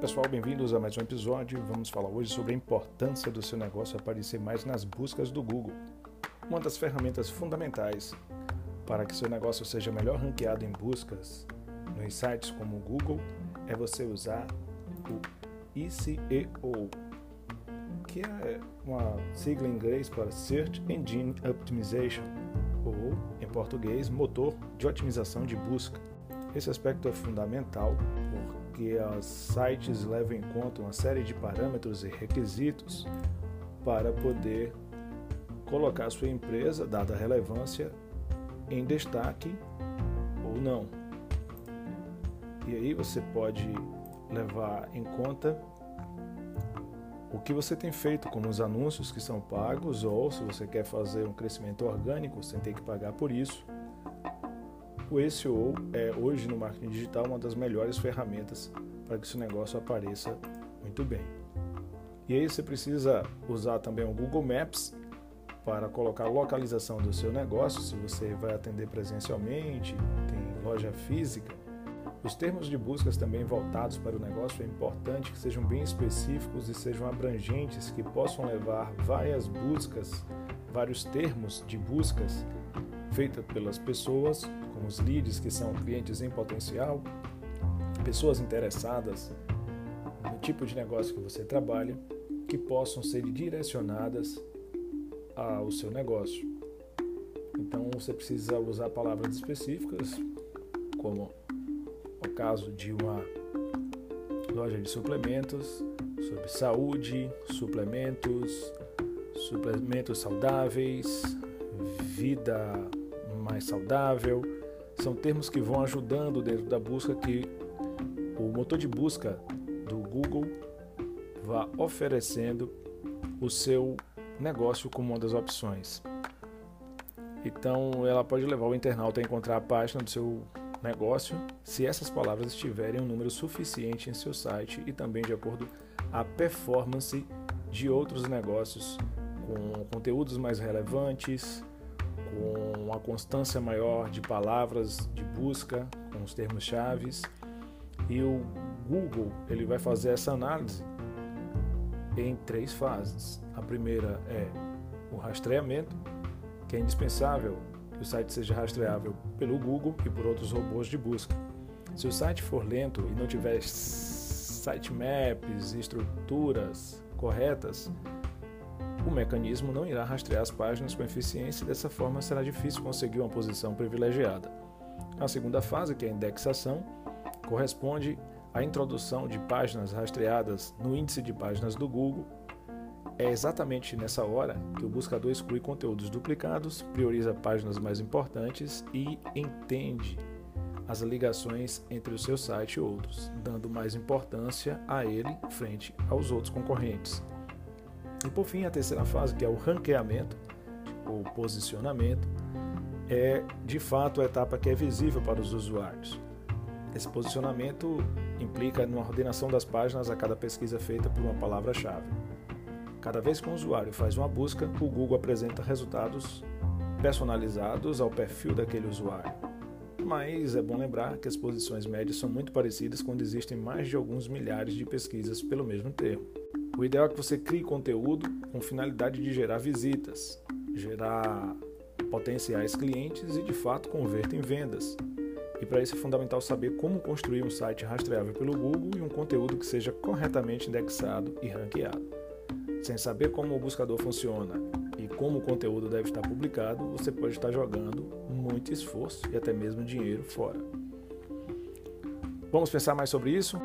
pessoal, bem-vindos a mais um episódio. Vamos falar hoje sobre a importância do seu negócio aparecer mais nas buscas do Google. Uma das ferramentas fundamentais para que seu negócio seja melhor ranqueado em buscas nos sites como o Google é você usar o SEO, que é uma sigla em inglês para Search Engine Optimization, ou em português, motor de otimização de busca. Esse aspecto é fundamental que os sites levam em conta uma série de parâmetros e requisitos para poder colocar sua empresa, dada a relevância, em destaque ou não. E aí você pode levar em conta o que você tem feito, como os anúncios que são pagos, ou se você quer fazer um crescimento orgânico sem ter que pagar por isso o SEO é hoje no marketing digital uma das melhores ferramentas para que seu negócio apareça muito bem. E aí você precisa usar também o Google Maps para colocar a localização do seu negócio, se você vai atender presencialmente, tem loja física. Os termos de buscas também voltados para o negócio é importante que sejam bem específicos e sejam abrangentes, que possam levar várias buscas, vários termos de buscas feitas pelas pessoas os leads, que são clientes em potencial, pessoas interessadas no tipo de negócio que você trabalha, que possam ser direcionadas ao seu negócio. Então você precisa usar palavras específicas, como o caso de uma loja de suplementos, sobre saúde, suplementos, suplementos saudáveis, vida mais saudável, são termos que vão ajudando dentro da busca que o motor de busca do Google vá oferecendo o seu negócio como uma das opções. Então, ela pode levar o internauta a encontrar a página do seu negócio se essas palavras estiverem um número suficiente em seu site e também de acordo a performance de outros negócios com conteúdos mais relevantes, uma constância maior de palavras de busca com os termos chaves e o Google ele vai fazer essa análise em três fases. A primeira é o rastreamento, que é indispensável que o site seja rastreável pelo Google e por outros robôs de busca. Se o site for lento e não tiver sitemaps, estruturas corretas, o mecanismo não irá rastrear as páginas com eficiência e dessa forma será difícil conseguir uma posição privilegiada. A segunda fase, que é a indexação, corresponde à introdução de páginas rastreadas no índice de páginas do Google. É exatamente nessa hora que o buscador exclui conteúdos duplicados, prioriza páginas mais importantes e entende as ligações entre o seu site e outros, dando mais importância a ele frente aos outros concorrentes. E por fim, a terceira fase, que é o ranqueamento, ou posicionamento, é de fato a etapa que é visível para os usuários. Esse posicionamento implica uma ordenação das páginas a cada pesquisa feita por uma palavra-chave. Cada vez que um usuário faz uma busca, o Google apresenta resultados personalizados ao perfil daquele usuário. Mas é bom lembrar que as posições médias são muito parecidas quando existem mais de alguns milhares de pesquisas pelo mesmo termo. O ideal é que você crie conteúdo com finalidade de gerar visitas, gerar potenciais clientes e de fato converter em vendas. E para isso é fundamental saber como construir um site rastreável pelo Google e um conteúdo que seja corretamente indexado e ranqueado. Sem saber como o buscador funciona e como o conteúdo deve estar publicado, você pode estar jogando muito esforço e até mesmo dinheiro fora. Vamos pensar mais sobre isso?